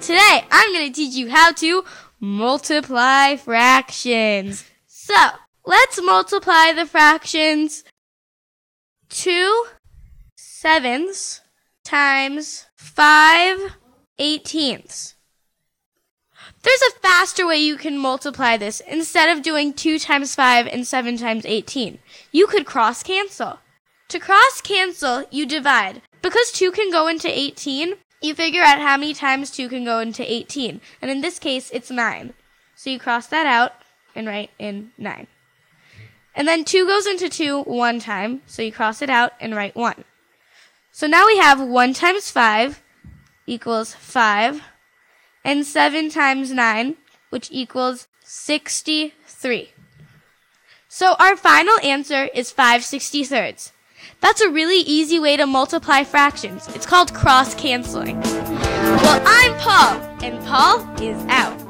today I'm going to teach you how to multiply fractions. So, let's multiply the fractions 2 sevenths times 5 eighteenths. There's a faster way you can multiply this instead of doing 2 times 5 and 7 times 18. You could cross cancel. To cross cancel, you divide. Because 2 can go into 18, you figure out how many times 2 can go into 18. And in this case, it's 9. So you cross that out and write in 9. And then 2 goes into 2 one time, so you cross it out and write 1. So now we have 1 times 5 equals 5, and 7 times 9, which equals 63. So our final answer is 5 63rds. That's a really easy way to multiply fractions. It's called cross canceling. Well, I'm Paul, and Paul is out.